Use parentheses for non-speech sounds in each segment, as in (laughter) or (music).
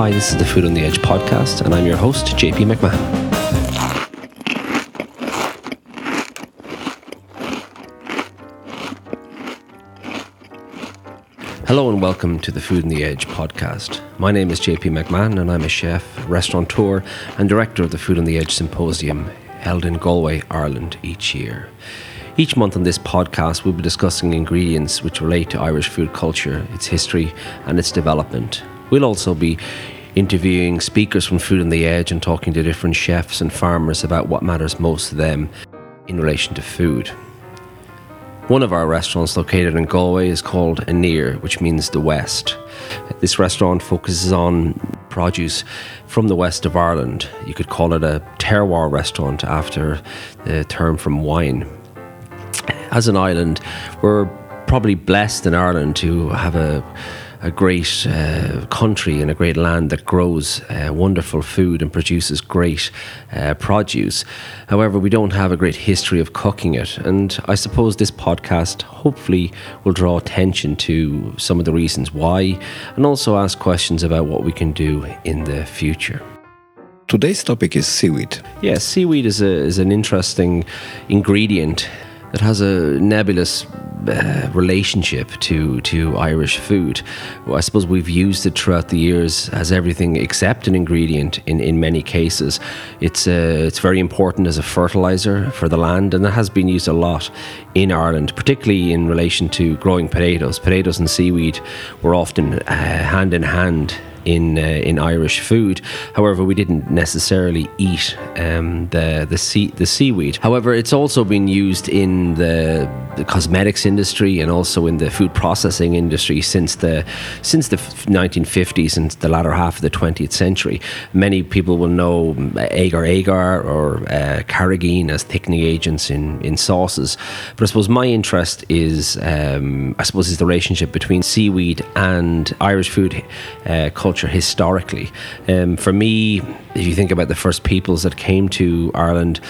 Hi, this is the Food on the Edge podcast, and I'm your host, JP McMahon. Hello and welcome to the Food on the Edge podcast. My name is JP McMahon and I'm a chef, restaurateur, and director of the Food on the Edge Symposium held in Galway, Ireland each year. Each month on this podcast, we'll be discussing ingredients which relate to Irish food culture, its history, and its development. We'll also be interviewing speakers from Food on the Edge and talking to different chefs and farmers about what matters most to them in relation to food. One of our restaurants located in Galway is called Aniar, which means the West. This restaurant focuses on produce from the west of Ireland. You could call it a terroir restaurant after the term from wine. As an island, we're probably blessed in Ireland to have a a great uh, country and a great land that grows uh, wonderful food and produces great uh, produce. However, we don't have a great history of cooking it. And I suppose this podcast hopefully will draw attention to some of the reasons why and also ask questions about what we can do in the future. Today's topic is seaweed. Yes, yeah, seaweed is, a, is an interesting ingredient that has a nebulous uh, relationship to to Irish food. Well, I suppose we've used it throughout the years as everything except an ingredient in, in many cases. It's uh, it's very important as a fertilizer for the land, and it has been used a lot in Ireland, particularly in relation to growing potatoes. Potatoes and seaweed were often uh, hand in hand in uh, in Irish food. However, we didn't necessarily eat um, the the sea the seaweed. However, it's also been used in the, the, cosmetics industry and also in the food processing industry since the since the 1950s and the latter half of the 20th century. Many people will know agar agar or uh, carrageen as thickening agents in in sauces. But I suppose my interest is um, I suppose is the relationship between seaweed and Irish food uh, culture historically. Um, for me, if you think about the first peoples that came to Ireland,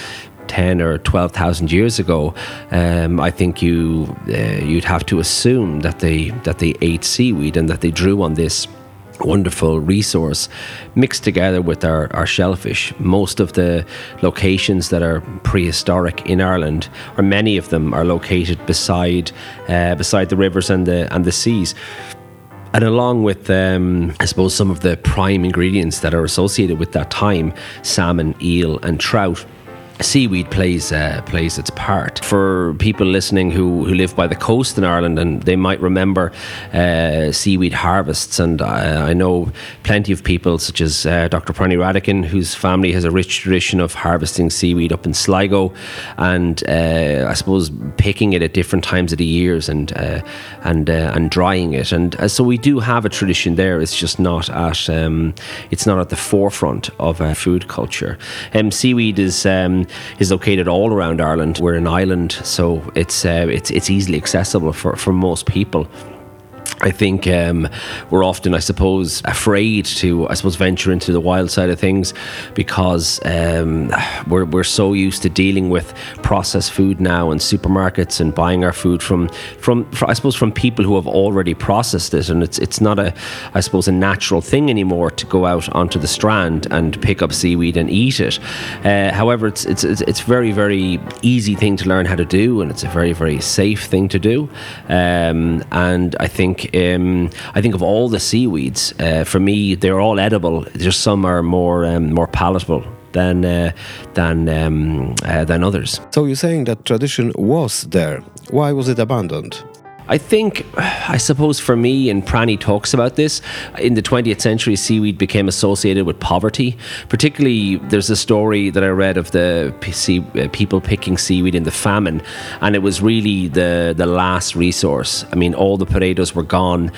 10 or 12,000 years ago, um, I think you uh, you'd have to assume that they that they ate seaweed and that they drew on this wonderful resource mixed together with our, our shellfish. Most of the locations that are prehistoric in Ireland, or many of them, are located beside uh, beside the rivers and the and the seas. And along with, um, I suppose, some of the prime ingredients that are associated with that time salmon, eel, and trout seaweed plays uh, plays its part. For people listening who, who live by the coast in Ireland, and they might remember uh, seaweed harvests, and I, I, know plenty of people such as uh, Dr. Prannie Rhatigan, whose family has a rich tradition of harvesting seaweed up in Sligo, and uh, I suppose picking it at different times of the years and uh, and uh, and drying it, and so we do have a tradition there. It's just not at um, it's not at the forefront of food culture. Um, seaweed is um, is located all around Ireland. We're an island, so it's uh, it's it's easily accessible for, for most people. I think um, we're often, I suppose, afraid to, I suppose, venture into the wild side of things because um, we're, we're so used to dealing with processed food now in supermarkets and buying our food from, from, I suppose, from people who have already processed it, and it's it's not a, I suppose, a natural thing anymore to go out onto the strand and pick up seaweed and eat it. Uh, however, it's it's it's very very easy thing to learn how to do, and it's a very very safe thing to do, um, and I think um, I think of all the seaweeds, uh, for me, they're all edible. Just some are more um, more palatable than uh, than um, uh, than others. So you're saying that tradition was there. Why was it abandoned? I think, I suppose for me, and Prannie talks about this, in the 20th century, seaweed became associated with poverty. Particularly, there's a story that I read of the uh, people picking seaweed in the famine, and it was really the, the last resource. I mean, all the potatoes were gone.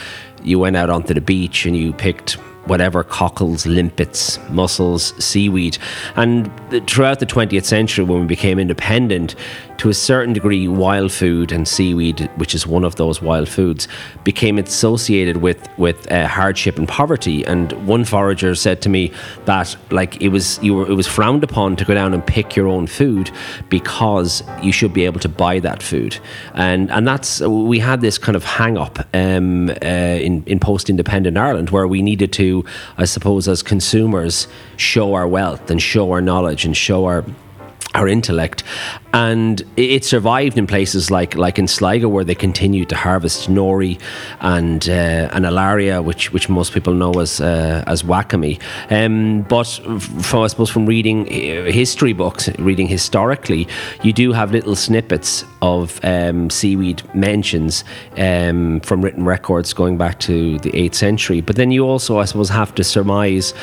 You went out onto the beach and you picked whatever cockles, limpets, mussels, seaweed. And throughout the 20th century, when we became independent, to a certain degree, wild food and seaweed, which is one of those wild foods, became associated with with uh, hardship and poverty. And one forager said to me that like it was you were it was frowned upon to go down and pick your own food because you should be able to buy that food. And and that's we had this kind of hang up um, uh, in in post independent Ireland where we needed to I suppose, as consumers, show our wealth and show our knowledge and show our our intellect, and it survived in places like like in Sligo where they continued to harvest nori and uh, and alaria, which which most people know as uh, as wakame. Um, but from I suppose from reading history books, reading historically, you do have little snippets of um, seaweed mentions um, from written records going back to the eighth century. But then you also, I suppose, have to surmise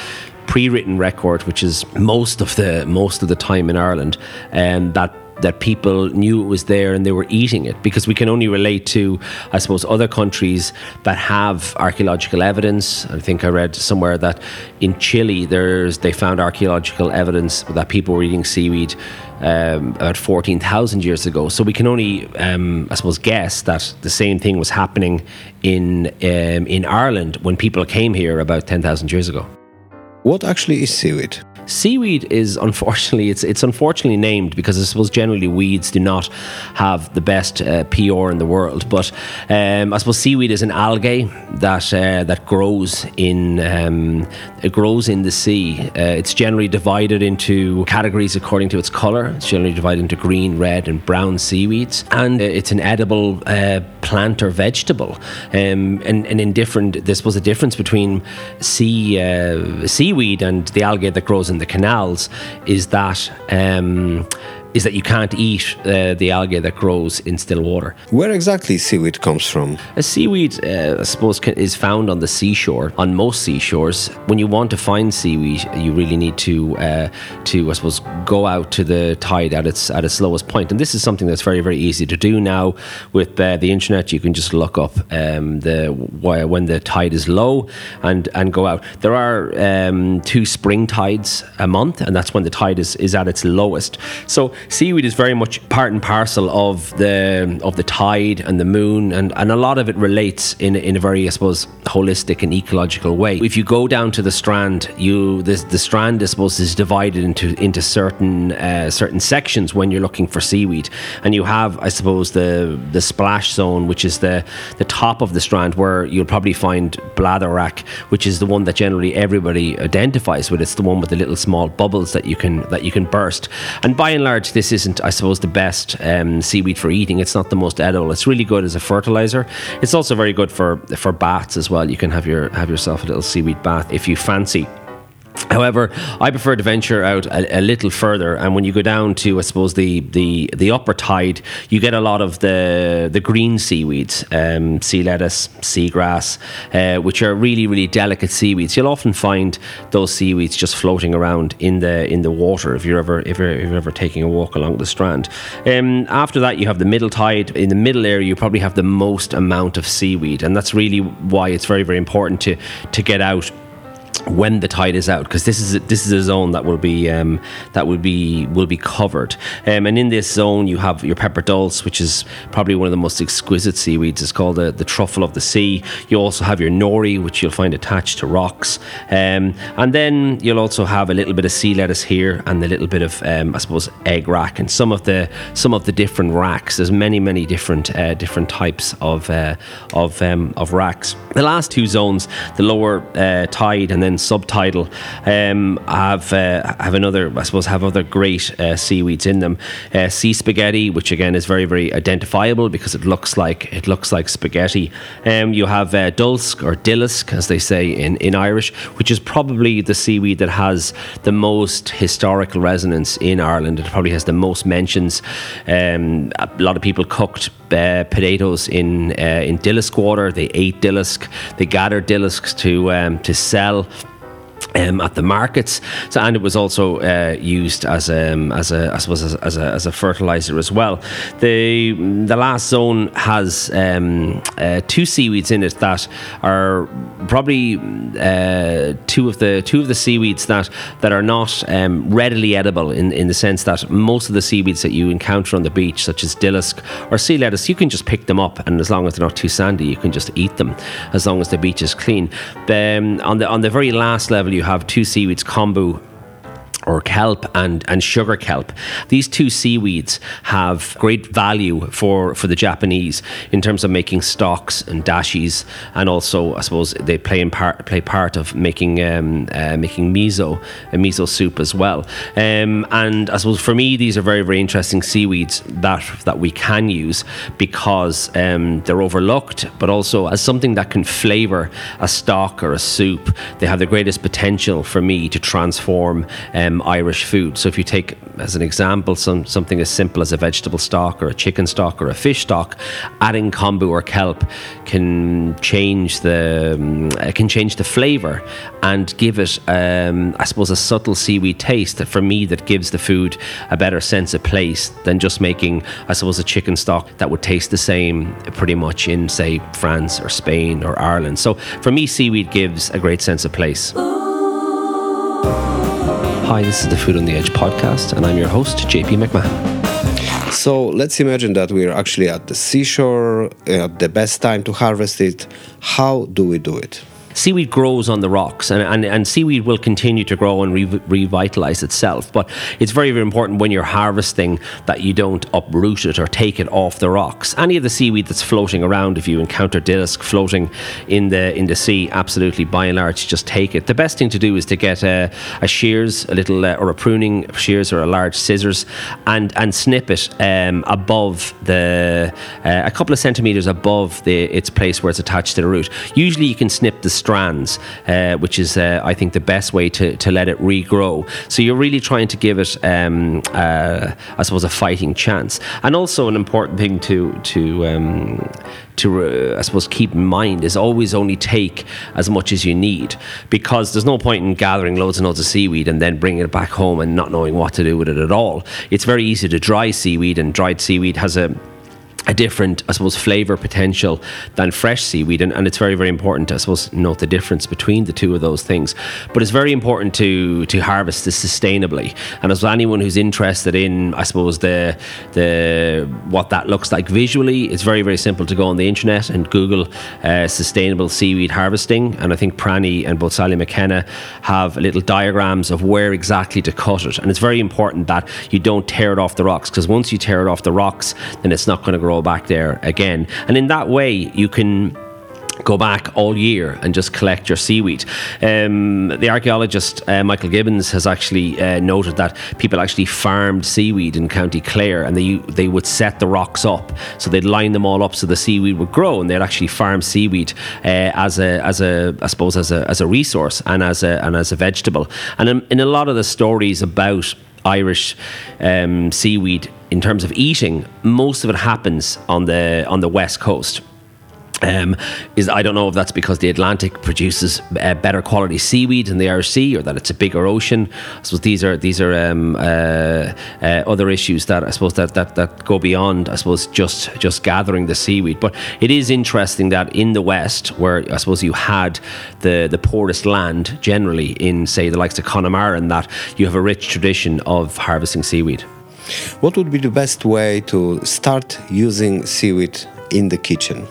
pre-written record, which is most of the most of the time in Ireland, and um, that that people knew it was there and they were eating it. Because we can only relate to I suppose other countries that have archaeological evidence. I think I read somewhere that in Chile there's they found archaeological evidence that people were eating seaweed um, about 14,000 years ago. So we can only um, I suppose guess that the same thing was happening in um, in Ireland when people came here about 10,000 years ago what actually is seaweed? Seaweed is unfortunately it's it's unfortunately named because I suppose generally weeds do not have the best uh, PR in the world. But um, I suppose seaweed is an algae that uh, that grows in um, it grows in the sea. Uh, it's generally divided into categories according to its color. It's generally divided into green, red, and brown seaweeds, and uh, it's an edible uh, plant or vegetable. Um, and and in different, there's supposed a difference between sea uh, seaweed and the algae that grows in the canals is that um, is that you can't eat uh, the algae that grows in still water. Where exactly seaweed comes from? A seaweed, uh, I suppose, can, is found on the seashore. On most seashores, when you want to find seaweed, you really need to, uh, to I suppose, go out to the tide at its at its lowest point. And this is something that's very very easy to do now with uh, the internet. You can just look up um, the when the tide is low and and go out. There are um, two spring tides a month, and that's when the tide is is at its lowest. So seaweed is very much part and parcel of the of the tide and the moon, and, and a lot of it relates in in a very, I suppose, holistic and ecological way. If you go down to the strand, you the, the strand, I suppose, is divided into into certain uh, certain sections when you're looking for seaweed, and you have, I suppose, the the splash zone, which is the the top of the strand where you'll probably find bladderwrack, which is the one that generally everybody identifies with. It's the one with the little small bubbles that you can that you can burst, and by and large this isn't, I suppose, the best um, seaweed for eating. It's not the most edible. It's really good as a fertilizer. It's also very good for for baths as well. You can have your have yourself a little seaweed bath if you fancy. However, I prefer to venture out a, a, little further, and when you go down to, I suppose, the the the upper tide, you get a lot of the the green seaweeds, um, sea lettuce, seagrass, uh, which are really really delicate seaweeds. You'll often find those seaweeds just floating around in the in the water if you're ever if you're, if you're ever taking a walk along the strand. Um, after that, you have the middle tide. In the middle area, you probably have the most amount of seaweed, and that's really why it's very very important to to get out when the tide is out because this is a, this is a zone that will be um, that will be will be covered. Um, and in this zone you have your pepper dulse which is probably one of the most exquisite seaweeds. It's called the, the truffle of the sea. You also have your nori which you'll find attached to rocks. Um, and then you'll also have a little bit of sea lettuce here and a little bit of um, I suppose egg wrack and some of the some of the different wracks. There's many many different uh, different types of uh, of um, of wracks. The last two zones the lower uh, tide and then subtidal um, have uh, have another I suppose have other great uh, seaweeds in them. Uh, sea spaghetti, which again is very very identifiable because it looks like it looks like spaghetti. Um, you have uh, dulsk or dillisk, as they say in in Irish, which is probably the seaweed that has the most historical resonance in Ireland. It probably has the most mentions. Um, a lot of people cooked uh, potatoes in uh, in dillisk water. They ate dillisk. They gathered dillisks to um, to sell um, at the markets. So, and it was also uh, used as um, as a, I suppose, as, as, a, as a fertilizer as well. The the last zone has um, uh, two seaweeds in it that are probably uh, two of the two of the seaweeds that that are not um, readily edible in in the sense that most of the seaweeds that you encounter on the beach, such as dillisk or sea lettuce, you can just pick them up, and as long as they're not too sandy, you can just eat them, as long as the beach is clean. Then on the on the very last level you have two seaweeds, kombu or kelp and, and sugar kelp. These two seaweeds have great value for, for the Japanese in terms of making stocks and dashies, and also I suppose they play in part play part of making um, uh, making miso, a miso soup as well. Um, and I suppose for me these are very very interesting seaweeds that that we can use because um, they're overlooked, but also as something that can flavour a stock or a soup. They have the greatest potential for me to transform. Um, Irish food. So if you take as an example some something as simple as a vegetable stock or a chicken stock or a fish stock, adding kombu or kelp can change the um, can change the flavour and give it, um, I suppose, a subtle seaweed taste that for me that gives the food a better sense of place than just making, I suppose, a chicken stock that would taste the same pretty much in say France or Spain or Ireland. So for me, seaweed gives a great sense of place. Hi, this is the Food on the Edge podcast, and I'm your host, JP McMahon. So let's imagine that we're actually at the seashore uh, at the best time to harvest it. How do we do it? Seaweed grows on the rocks and, and, and seaweed will continue to grow and re- revitalize itself. But it's very, very important when you're harvesting that you don't uproot it or take it off the rocks. Any of the seaweed that's floating around, if you encounter dillisk floating in the in the sea, absolutely by and large, just take it. The best thing to do is to get a, a shears, a little uh, or a pruning shears or a large scissors, and and snip it um, above the uh, a couple of centimeters above the its place where it's attached to the root. Usually, you can snip the strands, uh, which is, uh, I think, the best way to, to let it regrow. So you're really trying to give it, um, uh, I suppose, a fighting chance. And also, an important thing to to um, to uh, I suppose keep in mind is always only take as much as you need because there's no point in gathering loads and loads of seaweed and then bringing it back home and not knowing what to do with it at all. It's very easy to dry seaweed, and dried seaweed has a a different, I suppose, flavour potential than fresh seaweed. And, and, it's very, very important to, I suppose, note the difference between the two of those things. But it's very important to to harvest this sustainably. And as anyone who's interested in, I suppose, the the what that looks like visually, it's very, very simple to go on the internet and Google uh, sustainable seaweed harvesting. And I think Prannie and both Sally McKenna have little diagrams of where exactly to cut it. And it's very important that you don't tear it off the rocks because once you tear it off the rocks, then it's not going to grow back there again. And in that way, you can go back all year and just collect your seaweed. Um, the archaeologist uh, Michael Gibbons has actually uh, noted that people actually farmed seaweed in County Clare and they they would set the rocks up so they'd line them all up so the seaweed would grow and they'd actually farm seaweed uh, as a as a I suppose as a as a resource and as a and as a vegetable. And in, in a lot of the stories about Irish um, seaweed in terms of eating, most of it happens on the on the west coast. Um, is I don't know if that's because the Atlantic produces uh, better quality seaweed than the Irish Sea, or that it's a bigger ocean. I suppose these are these are um, uh, uh, other issues that I suppose that, that that go beyond I suppose just just gathering the seaweed. But it is interesting that in the West, where I suppose you had the the poorest land generally in say the likes of Connemara, and that you have a rich tradition of harvesting seaweed. What would be the best way to start using seaweed in the kitchen?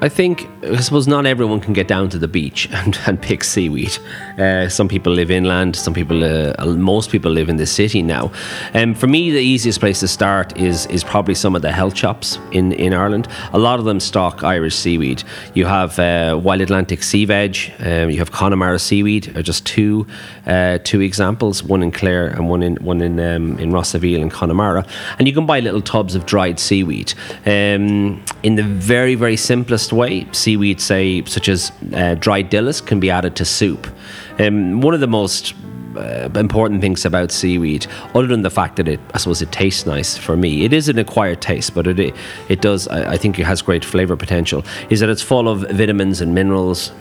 I think, I suppose not everyone can get down to the beach (laughs) and, and pick seaweed. Uh, some people live inland, some people, uh, most people live in the city now. Um, for me, the easiest place to start is is probably some of the health shops in, in Ireland. A lot of them stock Irish seaweed. You have uh, Wild Atlantic Sea Veg, um, you have Connemara seaweed, are just two uh, two examples, one in Clare and one in one in um, in Rossaveel and Connemara. And you can buy little tubs of dried seaweed. Um, in the very, very simplest way. Seaweed, say, such as uh, dried dillis, can be added to soup. Um, one of the most uh, important things about seaweed, other than the fact that it, I suppose, it tastes nice for me. It is an acquired taste, but it it does. I, I think it has great flavor potential. Is that it's full of vitamins and minerals,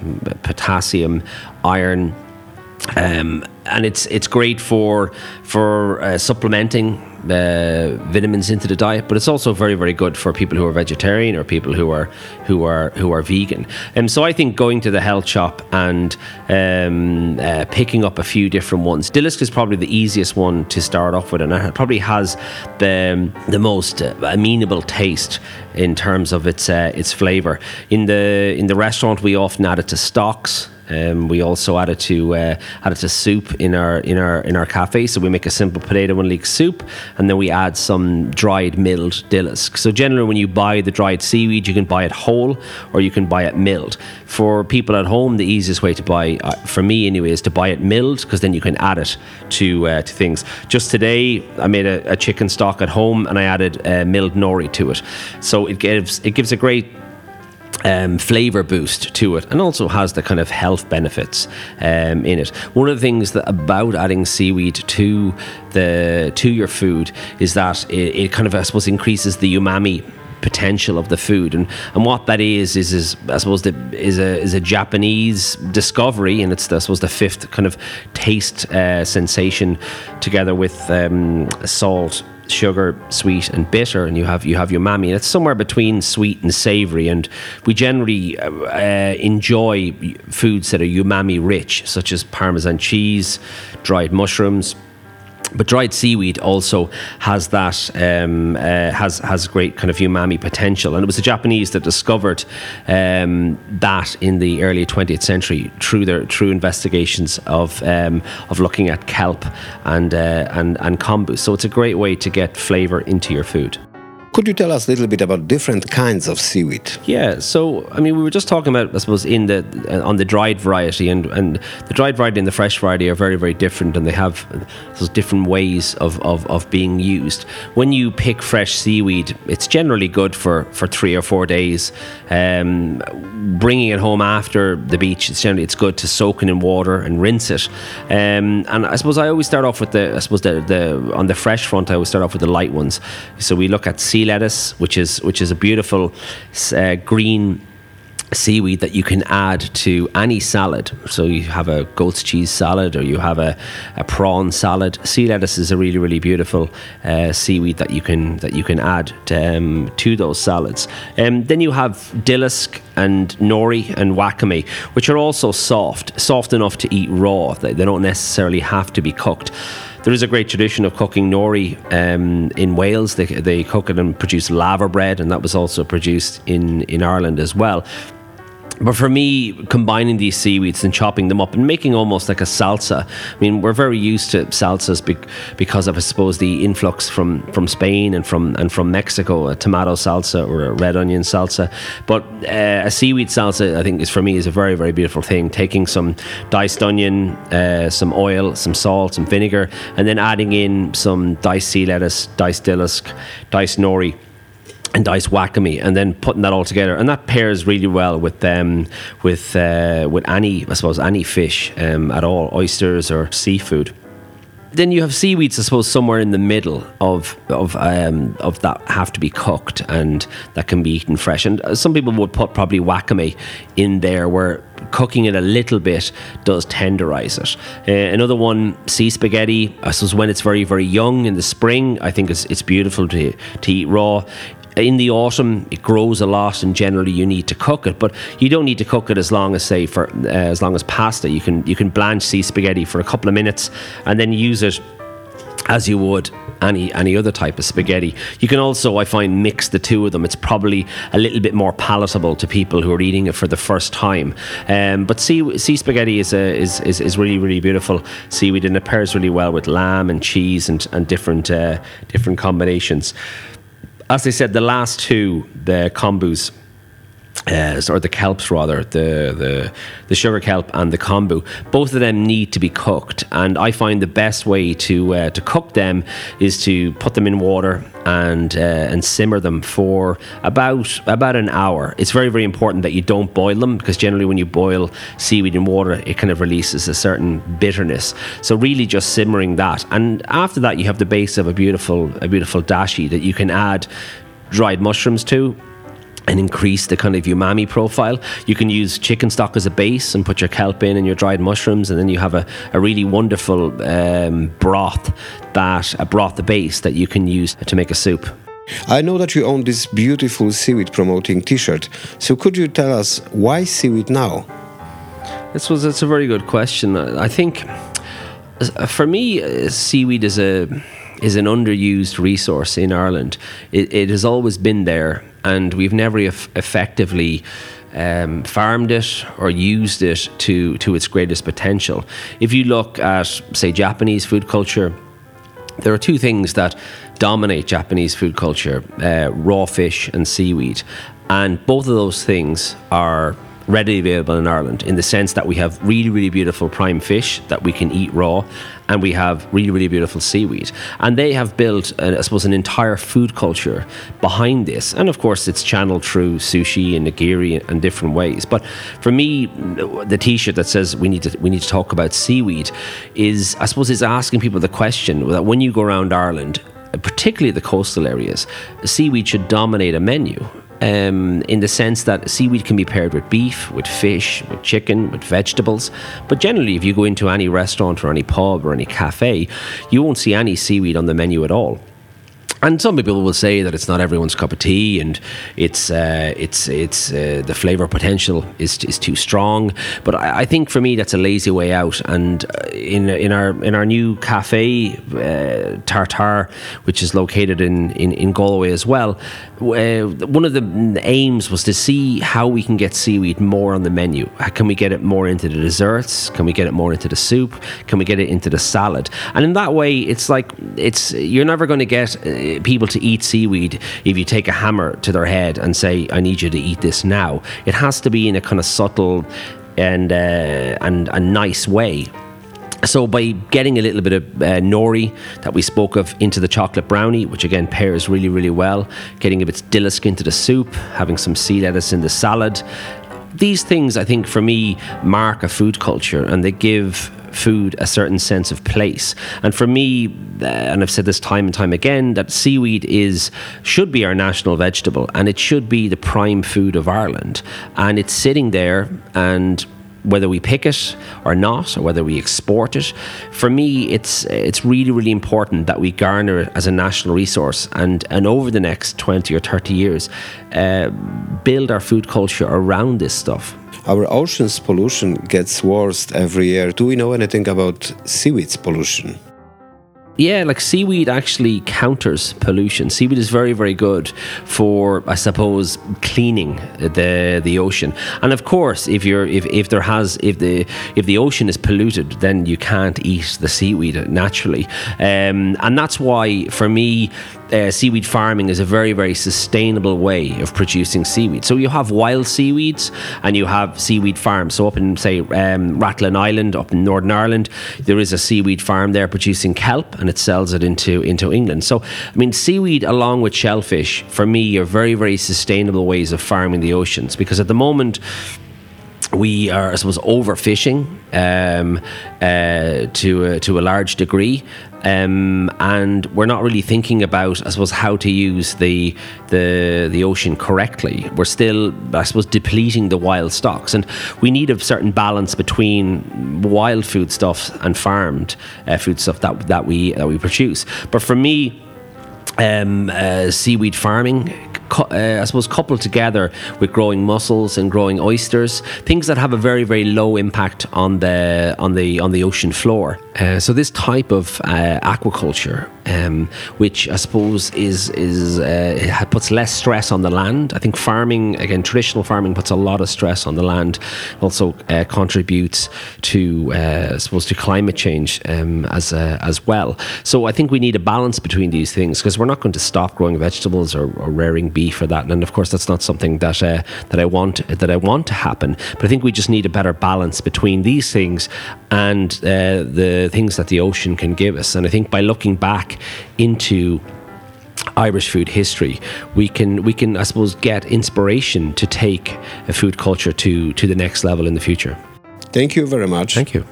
potassium, iron, um, and it's it's great for for uh, supplementing uh, vitamins into the diet, but it's also very very good for people who are vegetarian or people who are who are who are vegan. And um, so I think going to the health shop and um, uh, picking up a few different ones. Dillisk is probably the easiest one to start off with, and it probably has the the most amenable taste in terms of its uh, its flavor. In the in the restaurant, we often add it to stocks. Um, we also add it to uh, add it to soup in our in our in our cafe. So we make a simple potato and leek soup, and then we add some dried milled dillisk. So generally, when you buy the dried seaweed, you can buy it whole or you can buy it milled. For people at home, the easiest way to buy, uh, for me anyway, is to buy it milled because then you can add it to uh, to things. Just today, I made a, a, chicken stock at home and I added uh, milled nori to it. So it gives it gives a great um, flavor boost to it, and also has the kind of health benefits um, in it. One of the things that about adding seaweed to the to your food is that it, it kind of I suppose increases the umami potential of the food and and what that is is is I suppose the, is a is a Japanese discovery and it's the, I suppose the fifth kind of taste uh, sensation together with um, salt sugar, sweet, and bitter, and you have you have your umami, and it's somewhere between sweet and savoury. And we generally uh, uh, enjoy foods that are umami rich, such as Parmesan cheese, dried mushrooms but dried seaweed also has that um, uh, has has great kind of umami potential, and it was the Japanese that discovered um, that in the early 20th century through their through investigations of um, of looking at kelp and uh, and and kombu. So it's a great way to get flavour into your food. Could you tell us a little bit about different kinds of seaweed? Yeah, so I mean, we were just talking about, I suppose, in the uh, on the dried variety, and and the dried variety and the fresh variety are very very different, and they have those different ways of, of, of being used. When you pick fresh seaweed, it's generally good for for three or four days. Um, bringing it home after the beach, it's generally it's good to soak it in water and rinse it. Um, and I suppose I always start off with the I suppose the, the on the fresh front, I always start off with the light ones. So we look at sea sea lettuce, which is which is a beautiful uh, green seaweed that you can add to any salad. So you have a goat's cheese salad or you have a, a prawn salad. Sea lettuce is a really really beautiful uh, seaweed that you can that you can add to, um, to those salads. Um, then you have dillisk and nori and wakame, which are also soft, soft enough to eat raw. They, they don't necessarily have to be cooked. There is a great tradition of cooking nori um, in Wales. They, they cook it and produce laver bread, and that was also produced in, in Ireland as well. But for me, combining these seaweeds and chopping them up and making almost like a salsa. I mean, we're very used to salsas because of, I suppose, the influx from, from Spain and from and from Mexico, a tomato salsa or a red onion salsa. But uh, a seaweed salsa, I think, is for me is a very very beautiful thing. Taking some diced onion, uh, some oil, some salt, some vinegar, and then adding in some diced sea lettuce, diced dillisk, diced nori and diced wakame, and then putting that all together, and that pairs really well with um, with uh, with any, I suppose, any fish um, at all, oysters or seafood. Then you have seaweeds, I suppose, somewhere in the middle of of um, of that have to be cooked and that can be eaten fresh. And uh, some people would put probably wakame in there, where cooking it a little bit does tenderize it. Uh, another one, sea spaghetti. I suppose when it's very very young in the spring, I think it's it's beautiful to to eat raw in the autumn it grows a lot and generally you need to cook it but you don't need to cook it as long as say for uh, as long as pasta you can you can blanch sea spaghetti for a couple of minutes and then use it as you would any any other type of spaghetti. You can also, I find, mix the two of them. It's probably a little bit more palatable to people who are eating it for the first time. Um, but sea, sea spaghetti is, a, is, is is really really beautiful seaweed, and it pairs really well with lamb and cheese and and different uh, different combinations as I said, the last two, the kombus, uh, or the kelps rather, the, the the sugar kelp and the kombu. Both of them need to be cooked, and I find the best way to uh, to cook them is to put them in water and uh, and simmer them for about about an hour. It's very very important that you don't boil them because generally when you boil seaweed in water, it kind of releases a certain bitterness. So really just simmering that, and after that you have the base of a beautiful a beautiful dashi that you can add dried mushrooms to and increase the kind of umami profile. You can use chicken stock as a base and put your kelp in and your dried mushrooms, and then you have a, a really wonderful um, broth that a broth the base that you can use to make a soup. I know that you own this beautiful seaweed promoting T-shirt. So could you tell us why seaweed now? This was it's a very good question. I think for me, uh, seaweed is a is an underused resource in Ireland. It, it has always been there, and we've never effectively um, farmed it or used it to to its greatest potential. If you look at say Japanese food culture, there are two things that dominate Japanese food culture: uh, raw fish and seaweed, and both of those things are readily available in Ireland in the sense that we have really, really beautiful prime fish that we can eat raw, and we have really, really beautiful seaweed. And they have built, uh, I suppose, an entire food culture behind this. And of course, it's channeled through sushi and nigiri and different ways. But for me, the T-shirt that says we need to we need to talk about seaweed is, I suppose, is asking people the question that when you go around Ireland particularly the coastal areas, seaweed should dominate a menu um, in the sense that seaweed can be paired with beef, with fish, with chicken, with vegetables. But generally, if you go into any restaurant or any pub or any cafe, you won't see any seaweed on the menu at all and some people will say that it's not everyone's cup of tea, and it's uh, it's it's uh, the flavor potential is is too strong. But I, I, think for me that's a lazy way out. And uh, in in our in our new cafe uh, Tartare, which is located in, in, in Galway as well, uh, one of the aims was to see how we can get seaweed more on the menu. Can we get it more into the desserts? Can we get it more into the soup? Can we get it into the salad? And in that way, it's like it's you're never going to get uh, people to eat seaweed if you take a hammer to their head and say, "I need you to eat this now." It has to be in a kind of subtle and uh, and a nice way. So by getting a little bit of uh, nori that we spoke of into the chocolate brownie, which again pairs really really well, getting a bit of dillisk into the soup, having some sea lettuce in the salad, these things I think for me mark a food culture and they give food a certain sense of place. And for me, uh, and I've said this time and time again, that seaweed is should be our national vegetable, and it should be the prime food of Ireland. And it's sitting there and whether we pick it or not, or whether we export it. For me, it's it's really really important that we garner it as a national resource, and and over the next twenty or thirty years, uh, build our food culture around this stuff our oceans pollution gets worse every year. Do we know anything about seaweeds pollution? Yeah, like seaweed actually counters pollution. Seaweed is very, very good for, I suppose, cleaning the the ocean. And of course, if you're if, if there has if the if the ocean is polluted, then you can't eat the seaweed naturally. Um, and that's why, for me, uh, seaweed farming is a very, very sustainable way of producing seaweed. So you have wild seaweeds and you have seaweed farms. So up in, say, um, Island, up in Northern Ireland, there is a seaweed farm there producing kelp and it sells it into, into England. So, I mean, seaweed along with shellfish, for me, are very, very sustainable ways of farming the oceans because at the moment, we are, I suppose, overfishing um, uh, to a, to a large degree, um, and we're not really thinking about, I suppose, how to use the the the ocean correctly. We're still, I suppose, depleting the wild stocks, and we need a certain balance between wild food stuff and farmed uh, food stuff that that we that we produce. But for me. Um, uh, seaweed farming uh, I suppose, coupled together with growing mussels and growing oysters, things that have a very, very low impact on the on the on the ocean floor. Uh, so this type of uh, aquaculture, um, which I suppose is is puts less stress on the land. I think farming again, traditional farming puts a lot of stress on the land. Also contributes to I suppose to climate change um, as as well. So I think we need a balance between these things because we're not going to stop growing vegetables or, or rearing beef for that. And of course, that's not something that uh, that I want that I want to happen. But I think we just need a better balance between these things and uh, the things that the ocean can give us. And I think by looking back into Irish food history, we can we can I suppose get inspiration to take a food culture to to the next level in the future. Thank you very much. Thank you.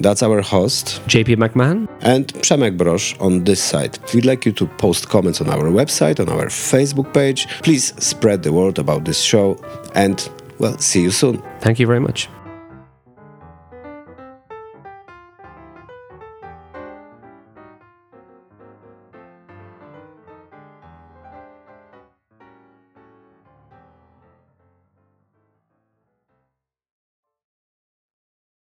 That's our host, JP McMahon, and Przemek Brosz on this side. We'd like you to post comments on our website, on our Facebook page. Please spread the word about this show, and well, see you soon. Thank you very much.